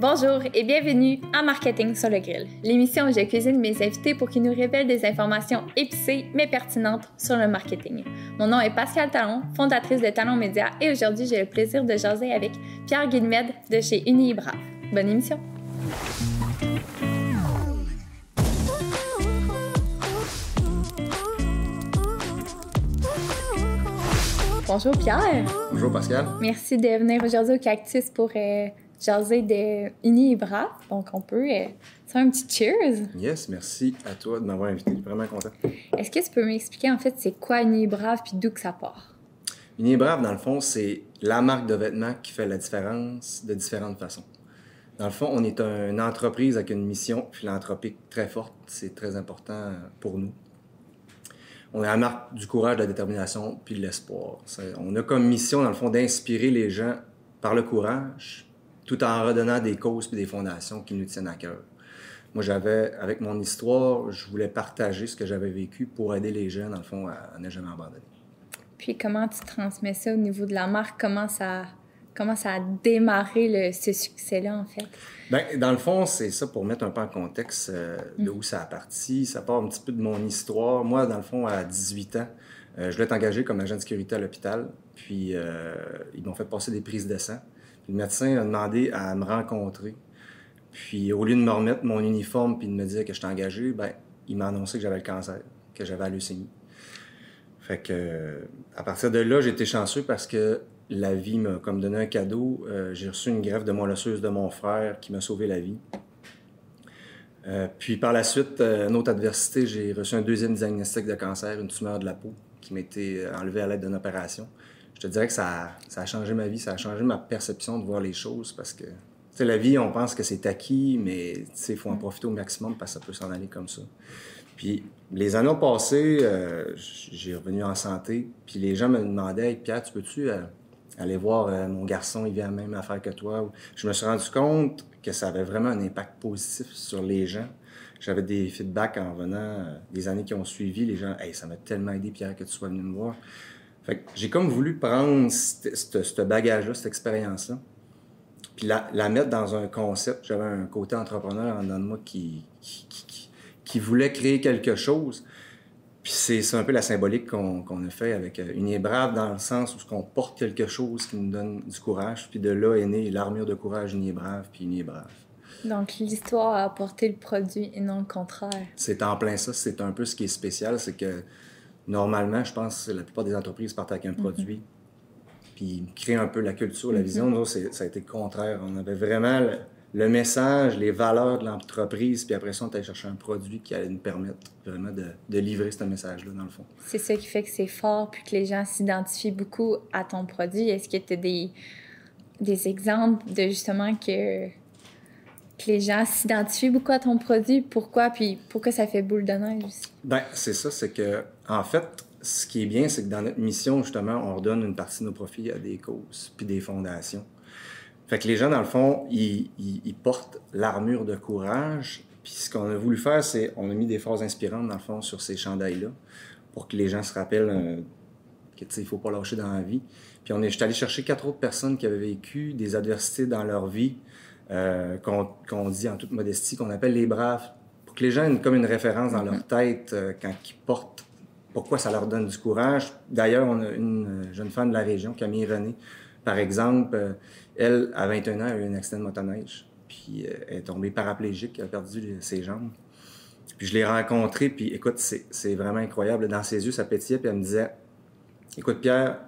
Bonjour et bienvenue à Marketing sur le grill, l'émission où je cuisine mes invités pour qu'ils nous révèlent des informations épicées mais pertinentes sur le marketing. Mon nom est Pascal Talon, fondatrice de Talon Média et aujourd'hui j'ai le plaisir de jaser avec Pierre Guillemette de chez Unibrave. Bonne émission! Bonjour Pierre. Bonjour Pascal. Merci de venir aujourd'hui au Cactus pour euh, jaser de Brave. Donc on peut euh, faire un petit cheers. Yes, merci à toi de m'avoir invité. Je suis vraiment content. Est-ce que tu peux m'expliquer en fait c'est quoi Brave puis d'où que ça part? Brave, dans le fond, c'est la marque de vêtements qui fait la différence de différentes façons. Dans le fond, on est une entreprise avec une mission philanthropique très forte. C'est très important pour nous on est la marque du courage, de la détermination puis de l'espoir. On a comme mission, dans le fond, d'inspirer les gens par le courage, tout en redonnant des causes et des fondations qui nous tiennent à cœur. Moi, j'avais, avec mon histoire, je voulais partager ce que j'avais vécu pour aider les jeunes, dans le fond, à, ne jamais abandonner. Puis comment tu transmets ça au niveau de la marque? Comment ça, comment ça a démarré le, ce succès-là, en fait? Bien, dans le fond, c'est ça pour mettre un peu en contexte euh, de mm. où ça a parti. Ça part un petit peu de mon histoire. Moi, dans le fond, à 18 ans, euh, je voulais être engagé comme agent de sécurité à l'hôpital. Puis, euh, ils m'ont fait passer des prises de sang. Le médecin a demandé à me rencontrer. Puis, au lieu de me remettre mon uniforme puis de me dire que j'étais engagé, ben, il m'a annoncé que j'avais le cancer, que j'avais la leucémie. Fait que, à partir de là, j'ai été chanceux parce que la vie m'a comme donné un cadeau. Euh, j'ai reçu une greffe de moelle osseuse de mon frère qui m'a sauvé la vie. Euh, puis par la suite, euh, une autre adversité, j'ai reçu un deuxième diagnostic de cancer, une tumeur de la peau qui m'a été enlevée à l'aide d'une opération. Je te dirais que ça a, changé ma vie, ça a changé ma perception de voir les choses parce que, tu sais, la vie, on pense que c'est acquis, mais tu sais, il faut en profiter au maximum parce que ça peut s'en aller comme ça. Puis les années passées, j'ai revenu en santé, puis les gens me demandaient Pierre, tu peux-tu aller voir euh, mon garçon, il vient à la même affaire que toi? Je me suis rendu compte que ça avait vraiment un impact positif sur les gens. J'avais des feedbacks en venant euh, des années qui ont suivi. Les gens, hey, ça m'a tellement aidé, Pierre, que tu sois venu me voir. Fait j'ai comme voulu prendre ce bagage-là, cette expérience-là, puis la, mettre dans un concept. J'avais un côté entrepreneur en dedans de moi qui, qui voulait créer quelque chose. Puis c'est un peu la symbolique qu'on a fait avec euh, Une Brave dans le sens où on porte quelque chose qui nous donne du courage. Puis de là est née l'armure de courage Une Brave, puis Une Brave. Donc l'histoire a apporté le produit et non le contraire. C'est en plein ça. C'est un peu ce qui est spécial. C'est que normalement, je pense que la plupart des entreprises partent avec un mm-hmm. produit. Puis créent un peu la culture, la mm-hmm. vision. Nous, ça a été le contraire. On avait vraiment le message, les valeurs de l'entreprise, puis après ça, on allait chercher un produit qui allait nous permettre vraiment de, de livrer ce message-là, dans le fond. C'est ça qui fait que c'est fort, puis que les gens s'identifient beaucoup à ton produit. Est-ce que tu as des, des exemples de justement que, que les gens s'identifient beaucoup à ton produit? Pourquoi? Puis pourquoi ça fait boule de neige aussi? Bien, c'est ça, c'est que, en fait, ce qui est bien, c'est que dans notre mission, justement, on redonne une partie de nos profits à des causes, puis des fondations. Fait que les gens, dans le fond, ils, portent l'armure de courage. Puis ce qu'on a voulu faire, c'est on a mis des phrases inspirantes, dans le fond, sur ces chandails-là, pour que les gens se rappellent euh, qu'il ne faut pas lâcher dans la vie. Puis on est, allé chercher quatre autres personnes qui avaient vécu des adversités dans leur vie, euh, qu'on dit en toute modestie, qu'on appelle les braves, pour que les gens aient comme une référence dans leur mm-hmm. tête euh, quand ils portent pourquoi ça leur donne du courage. D'ailleurs, on a une jeune femme de la région, Camille René, par exemple, euh, elle, à 21 ans, elle a eu un accident de motoneige. Puis euh, elle est tombée paraplégique, elle a perdu ses jambes. Puis je l'ai rencontrée, puis écoute, c'est vraiment incroyable. Dans ses yeux, ça pétillait, puis elle me disait Écoute, Pierre,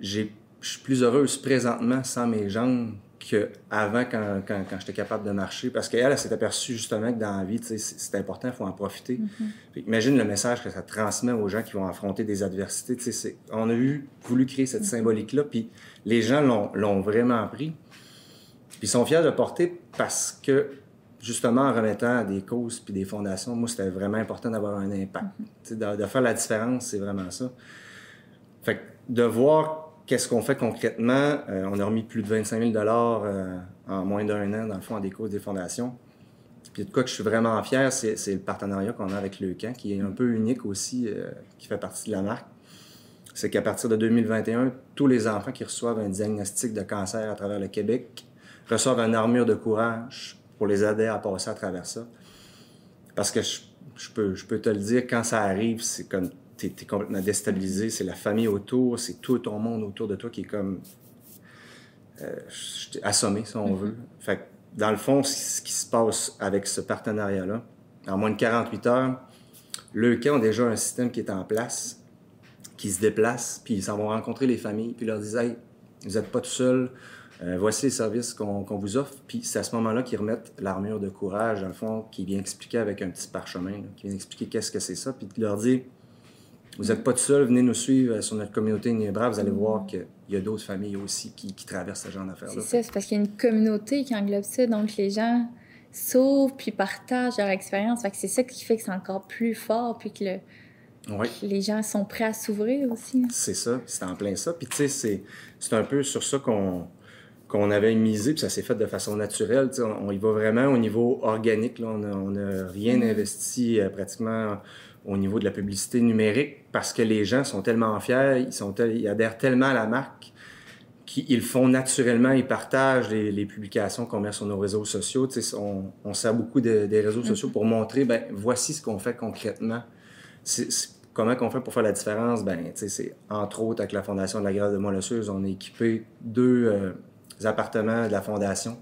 je suis plus heureuse présentement sans mes jambes qu'avant quand, quand, quand j'étais capable de marcher. Parce qu'elle, elle, s'est aperçue justement que dans la vie, c'est important, il faut en profiter. Mm-hmm. Imagine le message que ça transmet aux gens qui vont affronter des adversités. On a eu, voulu créer cette mm-hmm. symbolique-là, puis les gens l'ont vraiment pris. Puis ils sont fiers de porter parce que, justement, en remettant des causes puis des fondations, moi, c'était vraiment important d'avoir un impact. Mm-hmm. de, faire la différence, c'est vraiment ça. Fait que de voir qu'est-ce qu'on fait concrètement, euh, on a remis plus de 25 000 euh, en moins d'un an, dans le fond, à des causes des fondations. Puis de quoi que je suis vraiment fier, c'est le partenariat qu'on a avec le camp, qui est un peu unique aussi, euh, qui fait partie de la marque c'est qu'à partir de 2021, tous les enfants qui reçoivent un diagnostic de cancer à travers le Québec reçoivent une armure de courage pour les aider à passer à travers ça. Parce que je peux te le dire, quand ça arrive, c'est comme tu es, complètement déstabilisé, c'est la famille autour, c'est tout ton monde autour de toi qui est comme euh, assommé, si on veut. Fait que, dans le fond, ce qui se passe avec ce partenariat-là, en moins de 48 heures, le camp ont déjà un système qui est en place, qui se déplace, puis ils s'en vont rencontrer les familles, puis ils leur disent Hey, vous n'êtes pas tout seul, euh, voici les services qu'on vous offre. Puis c'est à ce moment-là qu'ils remettent l'armure de courage, dans le fond, qui vient expliquer avec un petit parchemin, qui vient expliquer qu'est-ce que c'est ça, puis leur dit Vous n'êtes pas tout seul, venez nous suivre sur notre communauté Nébra, vous allez voir qu'il y a d'autres familles aussi qui, traversent ce genre d'affaires-là. C'est ça, c'est parce qu'il y a une communauté qui englobe ça, donc les gens s'ouvrent puis partagent leur expérience. c'est ça qui fait que c'est encore plus fort, puis que les gens sont prêts à s'ouvrir aussi. Hein. C'est ça, c'est en plein ça. Puis tu sais, c'est un peu sur ça qu'on qu'on avait misé, puis ça s'est fait de façon naturelle. On, on, y va vraiment au niveau organique. Là. On n'a rien mm-hmm. investi euh, pratiquement au niveau de la publicité numérique parce que les gens sont tellement fiers, ils, sont ils adhèrent tellement à la marque qu'ils font naturellement, ils partagent les, publications qu'on met sur nos réseaux sociaux. On, on sert beaucoup des réseaux mm-hmm. sociaux pour montrer, ben voici ce qu'on fait concrètement. comment qu'on fait pour faire la différence? Ben, c'est entre autres avec la Fondation de la grève de Molosseuse, on a équipé deux, euh, appartements de la fondation.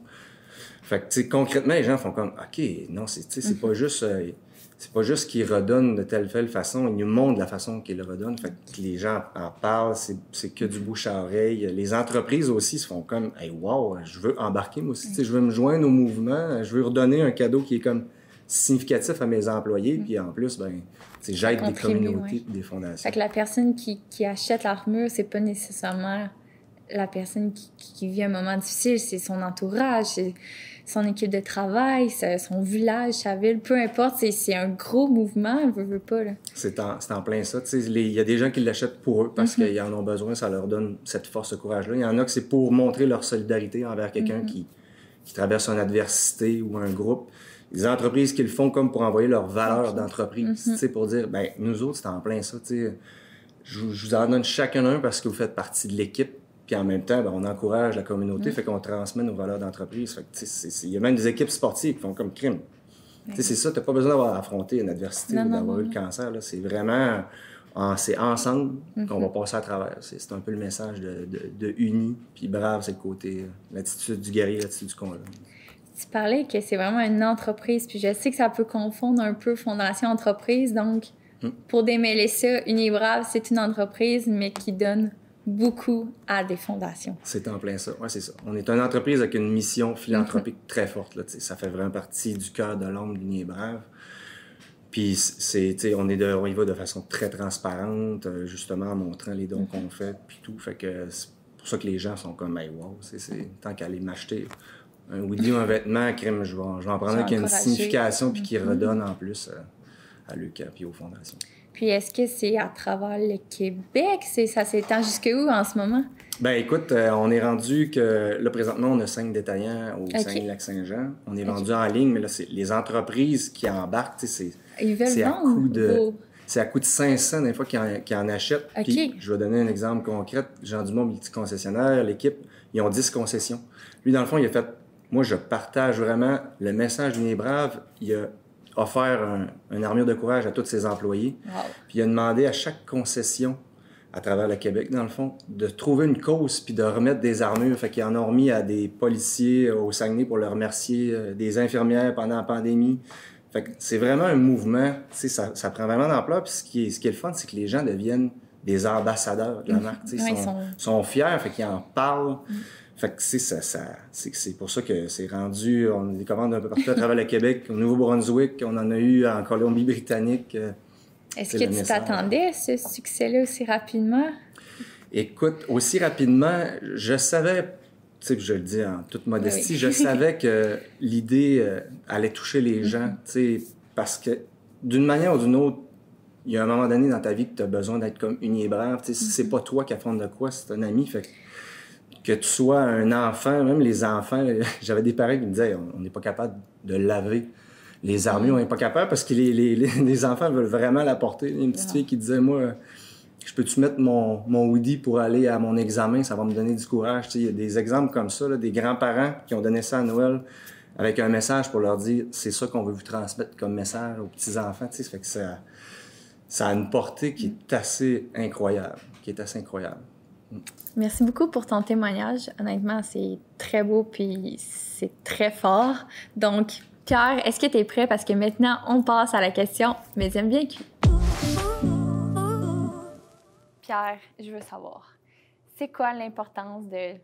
Fait que, concrètement, les gens font comme, OK, non, c'est, c'est pas mhm. juste, euh, c'est pas juste qu'ils redonnent de telle telle façon, ils nous montrent la façon qu'ils le redonnent. Fait que les gens en parlent, c'est, que du bouche à oreille. Les entreprises aussi se font comme, hey, wow, je veux embarquer moi aussi, je veux me joindre au mouvement, je veux redonner un cadeau qui est comme significatif à mes employés, puis en plus, ben, j'aide des communautés, des fondations. Fait que la personne qui, qui achète l'armure, c'est pas nécessairement la personne qui, vit un moment difficile, c'est son entourage, c'est son équipe de travail, son village, sa ville, peu importe, c'est un gros mouvement, on veut, veut pas. C'est en, en, plein ça. Il y a des gens qui l'achètent pour eux parce mhm. qu'ils en ont besoin, ça leur donne cette force, ce courage-là. Il y en a que c'est pour montrer leur solidarité envers quelqu'un mhm. qui, qui traverse une adversité ou un groupe. Les entreprises qui le font comme pour envoyer leur valeur d'entreprise, mhm. pour dire, ben nous autres, c'est en plein ça. Je, je vous en donne chacun un parce que vous faites partie de l'équipe puis en même temps, ben, on encourage la communauté, mm. fait qu'on transmet nos valeurs d'entreprise. Il y a même des équipes sportives qui font comme crime. C'est ça, tu n'as pas besoin d'avoir affronté une adversité ou d'avoir eu le cancer. C'est vraiment c'est ensemble mm-hmm. qu'on va passer à travers. C'est un peu le message de, de, uni, puis brave, c'est le côté, euh, l'attitude du guerrier, l'attitude du combat. Tu parlais que c'est vraiment une entreprise, puis je sais que ça peut confondre un peu fondation-entreprise. Donc, mm. pour démêler ça, Unibrave, c'est une entreprise, mais qui donne beaucoup à des fondations. C'est en plein ça. Oui, c'est ça. On est une entreprise avec une mission philanthropique mhm. très forte. Là, ça fait vraiment partie du cœur de l'homme du Brave. Puis c'est, on, est de, on y va de façon très transparente, euh, justement en montrant les dons mhm. qu'on fait, puis tout. Fait que c'est pour ça que les gens sont comme, hey, wow, c'est, tant qu'à aller m'acheter un hoodie ou un vêtement, crème, je vais, je vais en prendre un qui a une signification puis qui mhm. redonne en plus euh, à Lucas puis aux fondations. Puis est-ce que c'est à travers le Québec? ça s'étend jusque où en ce moment? Ben écoute, euh, on est rendu que là présentement on a cinq détaillants au Saint-Lac-Saint-Jean. On est vendu en ligne, mais là c'est les entreprises qui embarquent, c'est à coût de c'est à coût de 500 des fois qui en, achètent. Puis, je vais donner un exemple concret. Jean Dumont, multi-concessionnaire, l'équipe, ils ont 10 concessions. Lui, dans le fond, il a fait, moi, je partage vraiment le message d'une brave. Il a offert un, une armure de courage à tous ses employés. Puis il a demandé à chaque concession à travers le Québec, dans le fond, de trouver une cause puis de remettre des armures. Fait qu'ils en ont remis à des policiers au Saguenay pour leur remercier, euh, des infirmières pendant la pandémie. Fait que c'est vraiment un mouvement, ça, ça prend vraiment d'ampleur. Puis ce qui est, ce qui est le fun, c'est que les gens deviennent des ambassadeurs de la marque. Ils sont, sont... fiers, fait qu'ils en parlent. Mm. Fait que c'est ça, ça c'est pour ça que c'est rendu, on a des commandes un peu partout à travers le Québec, au Nouveau-Brunswick, on en a eu en Colombie-Britannique. Euh, Est-ce que tu t'attendais à ce succès-là aussi rapidement? Écoute, aussi rapidement, je savais, tu sais, je le dis en toute modestie, je savais que l'idée euh, allait toucher les mm-hmm. gens, tu sais, parce que d'une manière ou d'une autre, il y a un moment donné dans ta vie que tu as besoin d'être comme uni brave. Tu sais, c'est mm-hmm. pas toi qui affronte de quoi, c'est un ami. Fait que tu sois un enfant, même les enfants, j'avais des parents qui me disaient on n'est pas capable de laver les armures, on n'est pas capable parce que les, les, les, enfants veulent vraiment la porter. Il y a une petite fille qui disait moi, je peux-tu mettre mon, mon hoodie pour aller à mon examen, ça va me donner du courage. Il y a des exemples comme ça, là, des grands-parents qui ont donné ça à Noël avec un message pour leur dire c'est ça qu'on veut vous transmettre comme message aux petits-enfants. Ça fait que ça, ça a une portée qui est assez incroyable, qui est assez incroyable. Merci beaucoup pour ton témoignage. Honnêtement, c'est très beau puis c'est très fort. Donc, Pierre, est-ce que tu es prêt? Parce que maintenant, on passe à la question, mais j'aime bien que... Pierre, je veux savoir, c'est quoi l'importance de,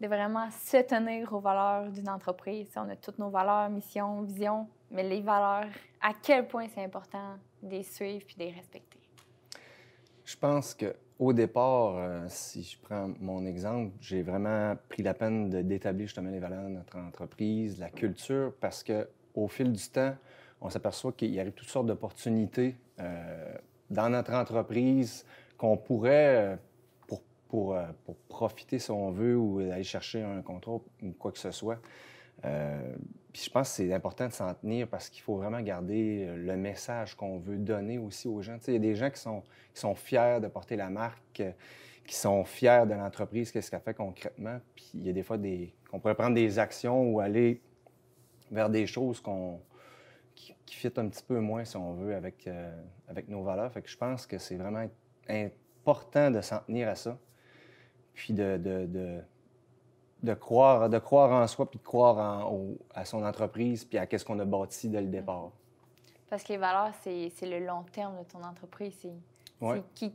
de vraiment se tenir aux valeurs d'une entreprise? On a toutes nos valeurs, mission, vision, mais les valeurs, à quel point c'est important de les suivre puis de les respecter? Je pense que au départ, euh, si je prends mon exemple, j'ai vraiment pris la peine d'établir justement les valeurs de notre entreprise, la culture, parce que au fil du temps, on s'aperçoit qu'il y a toutes sortes d'opportunités euh, dans notre entreprise qu'on pourrait, euh, pour, pour, pour, profiter si on veut, ou aller chercher un contrôle ou quoi que ce soit. Puis je pense que c'est important de s'en tenir parce qu'il faut vraiment garder le message qu'on veut donner aussi aux gens. il y a des gens qui sont, qui sont fiers de porter la marque, qui sont fiers de l'entreprise, qu'est-ce qu'elle fait concrètement. Puis il y a des fois des, qu'on pourrait prendre des actions ou aller vers des choses qu'on, qui, qui fit un petit peu moins, si on veut, avec, avec nos valeurs. Fait que je pense que c'est vraiment important de s'en tenir à ça, puis de, de, croire, de croire en soi, puis de croire en, à son entreprise, puis à qu'est-ce qu'on a bâti dès le départ. Parce que les valeurs, c'est, c'est le long terme de ton entreprise. C'est, Ouais. qui,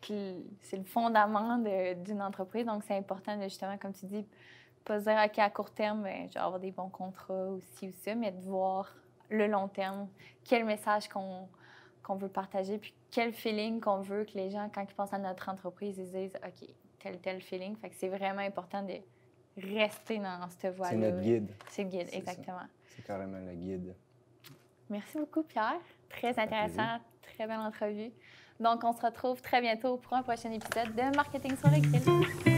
qui- c'est le fondament d'une entreprise. Donc, c'est important de, justement, comme tu dis, pas se dire, OK, à court terme, ben, je vais avoir des bons contrats ou ci ou ça, mais de voir le long terme, quel message qu'on, qu'on veut partager, puis quel feeling qu'on veut que les gens, quand ils pensent à notre entreprise, ils se disent, OK, tel, tel feeling. Fait que c'est vraiment important de rester dans cette voie-là. C'est notre guide. C'est le guide, exactement. C'est carrément le guide. Merci beaucoup, Pierre. Très intéressant, très belle entrevue. Donc, on se retrouve très bientôt pour un prochain épisode de Marketing sur le grill.